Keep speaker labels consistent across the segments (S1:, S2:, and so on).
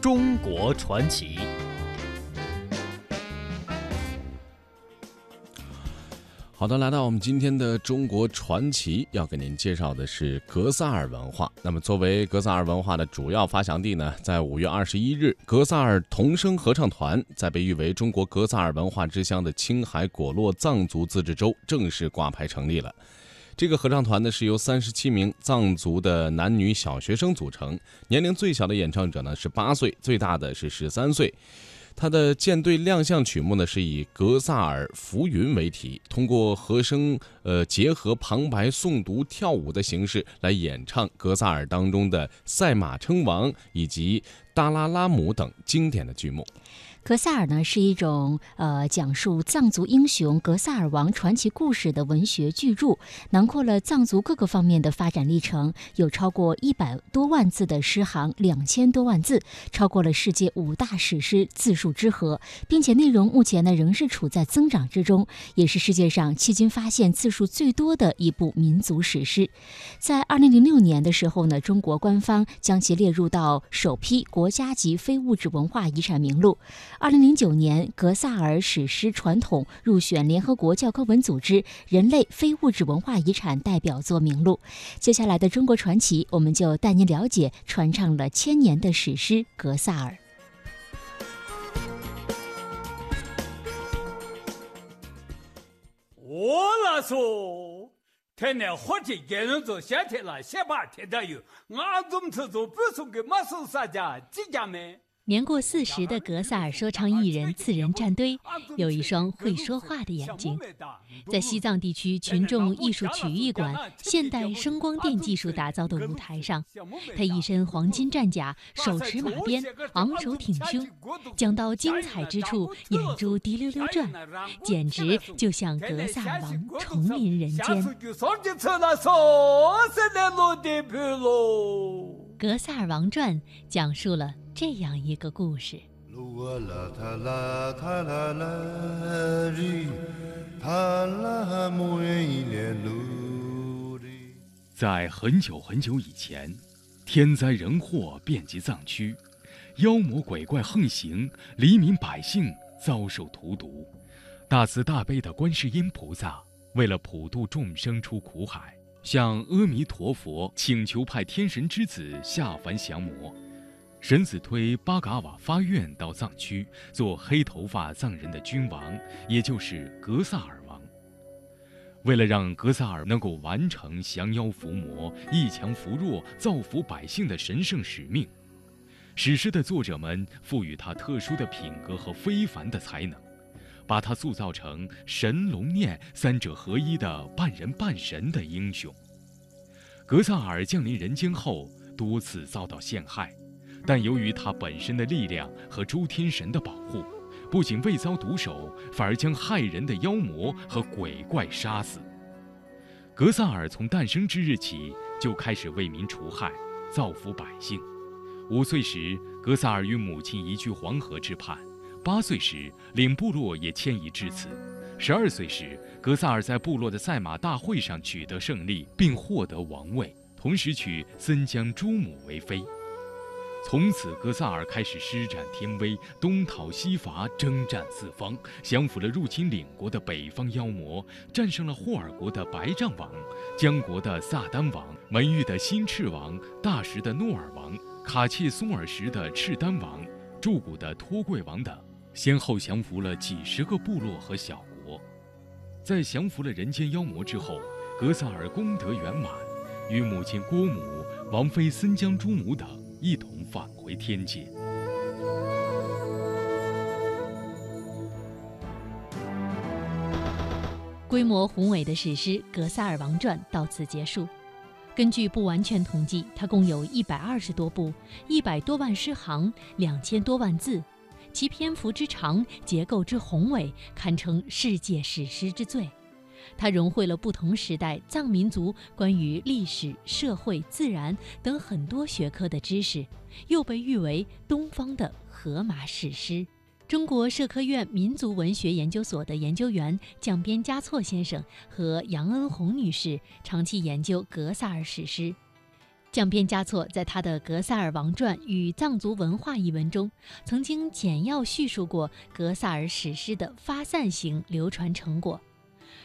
S1: 中国传奇。
S2: 好的，来到我们今天的中国传奇，要给您介绍的是格萨尔文化。那么，作为格萨尔文化的主要发祥地呢，在五月二十一日，格萨尔童声合唱团在被誉为中国格萨尔文化之乡的青海果洛藏族自治州正式挂牌成立了。这个合唱团呢，是由三十七名藏族的男女小学生组成，年龄最小的演唱者呢是八岁，最大的是十三岁。他的舰队亮相曲目呢，是以格萨尔浮云为题，通过和声呃结合旁白诵读跳舞的形式来演唱格萨尔当中的赛马称王以及达拉拉姆等经典的剧目。
S3: 格萨尔呢是一种呃讲述藏族英雄格萨尔王传奇故事的文学巨著，囊括了藏族各个方面的发展历程，有超过一百多万字的诗行，两千多万字，超过了世界五大史诗字数之和，并且内容目前呢仍是处在增长之中，也是世界上迄今发现字数最多的一部民族史诗。在二零零六年的时候呢，中国官方将其列入到首批国家级非物质文化遗产名录。二零零九年，格萨尔史诗传统入选联合国教科文组织人类非物质文化遗产代表作名录。接下来的中国传奇，我们就带您了解传唱了千年的史诗《格萨尔》。
S4: 我来说，天天火气给人做夏天了，先把天天有，俺总是做不送给马手三家几家没。
S3: 年过四十的格萨尔说唱艺人次仁战堆，有一双会说话的眼睛。在西藏地区群众艺术曲艺馆现代声光电技术打造的舞台上，他一身黄金战甲，手持马鞭，昂首挺胸，讲到精彩之处，眼珠滴溜溜转，简直就像格萨尔王重临人间。《格萨尔王传》讲述了这样一个故事：
S5: 在很久很久以前，天灾人祸遍及藏区，妖魔鬼怪横行，黎民百姓遭受荼毒。大慈大悲的观世音菩萨为了普度众生出苦海。向阿弥陀佛请求派天神之子下凡降魔，神子推巴嘎瓦发愿到藏区做黑头发藏人的君王，也就是格萨尔王。为了让格萨尔能够完成降妖伏魔、一强扶弱、造福百姓的神圣使命，史诗的作者们赋予他特殊的品格和非凡的才能。把他塑造成神龙念三者合一的半人半神的英雄。格萨尔降临人间后，多次遭到陷害，但由于他本身的力量和诸天神的保护，不仅未遭毒手，反而将害人的妖魔和鬼怪杀死。格萨尔从诞生之日起就开始为民除害，造福百姓。五岁时，格萨尔与母亲移居黄河之畔。八岁时，领部落也迁移至此。十二岁时，格萨尔在部落的赛马大会上取得胜利，并获得王位，同时娶森江朱母为妃。从此，格萨尔开始施展天威，东讨西伐，征战四方，降服了入侵领国的北方妖魔，战胜了霍尔国的白杖王、江国的萨丹王、门域的新赤王、大石的诺尔王、卡切松尔石的赤丹王、柱谷的托贵王等。先后降服了几十个部落和小国，在降服了人间妖魔之后，格萨尔功德圆满，与母亲郭母、王妃森江珠母等一同返回天界。
S3: 规模宏伟的史诗《格萨尔王传》到此结束。根据不完全统计，它共有一百二十多部，一百多万诗行，两千多万字。其篇幅之长，结构之宏伟，堪称世界史诗之最。它融汇了不同时代藏民族关于历史、社会、自然等很多学科的知识，又被誉为东方的荷马史诗。中国社科院民族文学研究所的研究员蒋边嘉措先生和杨恩红女士长期研究格萨尔史诗。降边嘉措在他的《格萨尔王传与藏族文化》一文中，曾经简要叙述过格萨尔史诗的发散型流传成果。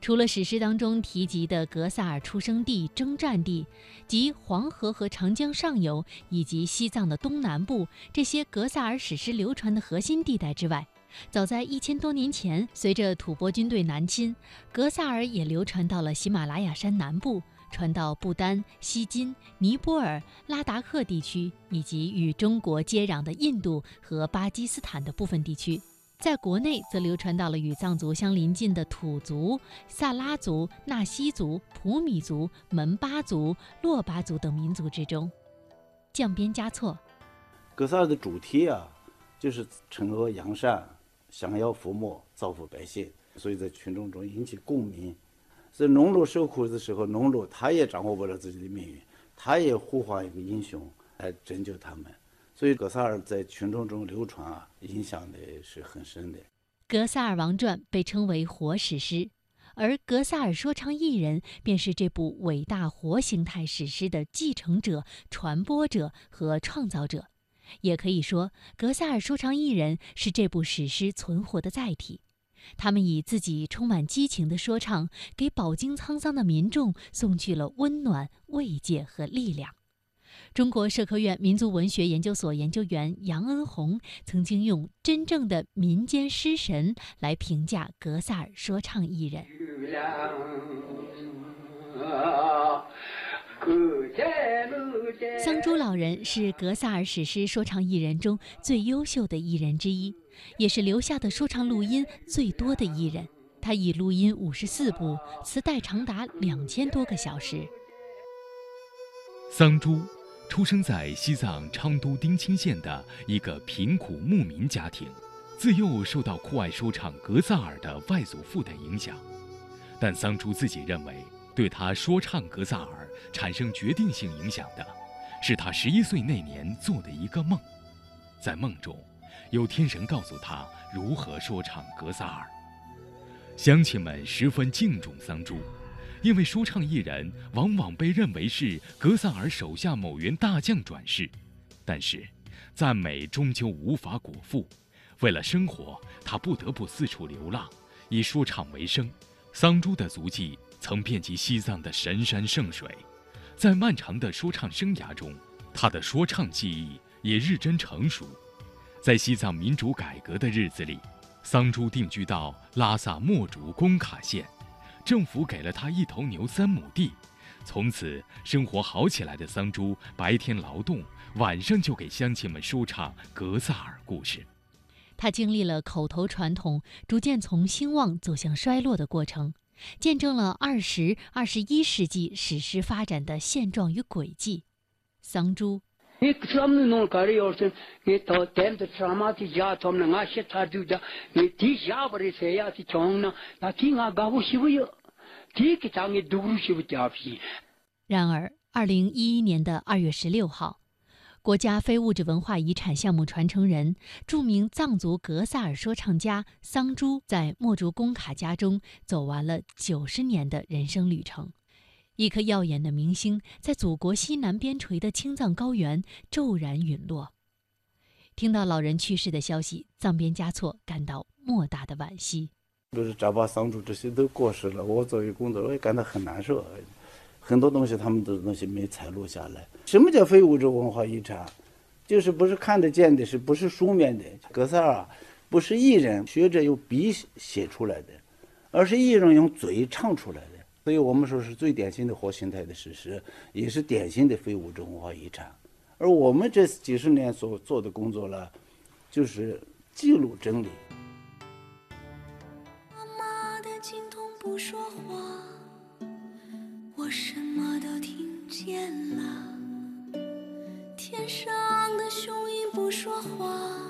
S3: 除了史诗当中提及的格萨尔出生地、征战地，及黄河和长江上游以及西藏的东南部这些格萨尔史诗流传的核心地带之外，早在一千多年前，随着吐蕃军队南侵，格萨尔也流传到了喜马拉雅山南部，传到不丹、锡金、尼泊尔、拉达克地区，以及与中国接壤的印度和巴基斯坦的部分地区。在国内，则流传到了与藏族相邻近的土族、萨拉族、纳西族、普米族、门巴族、珞巴族等民族之中。降边加措，
S6: 格萨尔的主题啊，就是惩恶扬善、降妖伏魔、造福百姓，所以在群众中引起共鸣。在农奴受苦的时候，农奴他也掌握不了自己的命运，他也呼唤一个英雄来拯救他们。所以，格萨尔在群众中流传啊，影响的是很深的。
S3: 《格萨尔王传》被称为活史诗，而格萨尔说唱艺人便是这部伟大活形态史诗的继承者、传播者和创造者。也可以说，格萨尔说唱艺人是这部史诗存活的载体。他们以自己充满激情的说唱，给饱经沧桑的民众送去了温暖、慰藉和力量。中国社科院民族文学研究所研究员杨恩红曾经用“真正的民间诗神”来评价格萨尔说唱艺人。桑珠老人是格萨尔史诗说唱艺人中最优秀的艺人之一，也是留下的说唱录音最多的艺人。他已录音五十四部，磁带长达两千多个小时。
S5: 桑珠。出生在西藏昌都丁青县的一个贫苦牧民家庭，自幼受到酷爱说唱格萨尔的外祖父的影响，但桑珠自己认为，对他说唱格萨尔产生决定性影响的，是他十一岁那年做的一个梦，在梦中，有天神告诉他如何说唱格萨尔。乡亲们十分敬重桑珠。因为说唱艺人往往被认为是格萨尔手下某员大将转世，但是赞美终究无法果腹。为了生活，他不得不四处流浪，以说唱为生。桑珠的足迹曾遍及西藏的神山圣水，在漫长的说唱生涯中，他的说唱技艺也日臻成熟。在西藏民主改革的日子里，桑珠定居到拉萨墨竹工卡县。政府给了他一头牛、三亩地，从此生活好起来的桑珠，白天劳动，晚上就给乡亲们说唱格萨尔故事。
S3: 他经历了口头传统逐渐从兴旺走向衰落的过程，见证了二十、二十一世纪史诗发展的现状与轨迹。桑珠。然而，二零一一年的二月十六号，国家非物质文化遗产项目传承人、著名藏族格萨尔说唱家桑珠在墨竹工卡家中走完了九十年的人生旅程。一颗耀眼的明星在祖国西南边陲的青藏高原骤然陨落。听到老人去世的消息，藏边嘉措感到莫大的惋惜。
S6: 就是扎巴桑珠这些都过世了，我作为工作我也感到很难受。很多东西他们的东西没采录下来。什么叫非物质文化遗产？就是不是看得见的，是不是书面的？格萨尔不是艺人学者用笔写出来的，而是艺人用嘴唱出来的。所以我们说是最典型的活形态的史诗，也是典型的非物质文化遗产。而我们这几十年所做的工作呢，就是记录真理。妈妈的经痛不说话，我什么都听见了。天上的雄鹰不说话，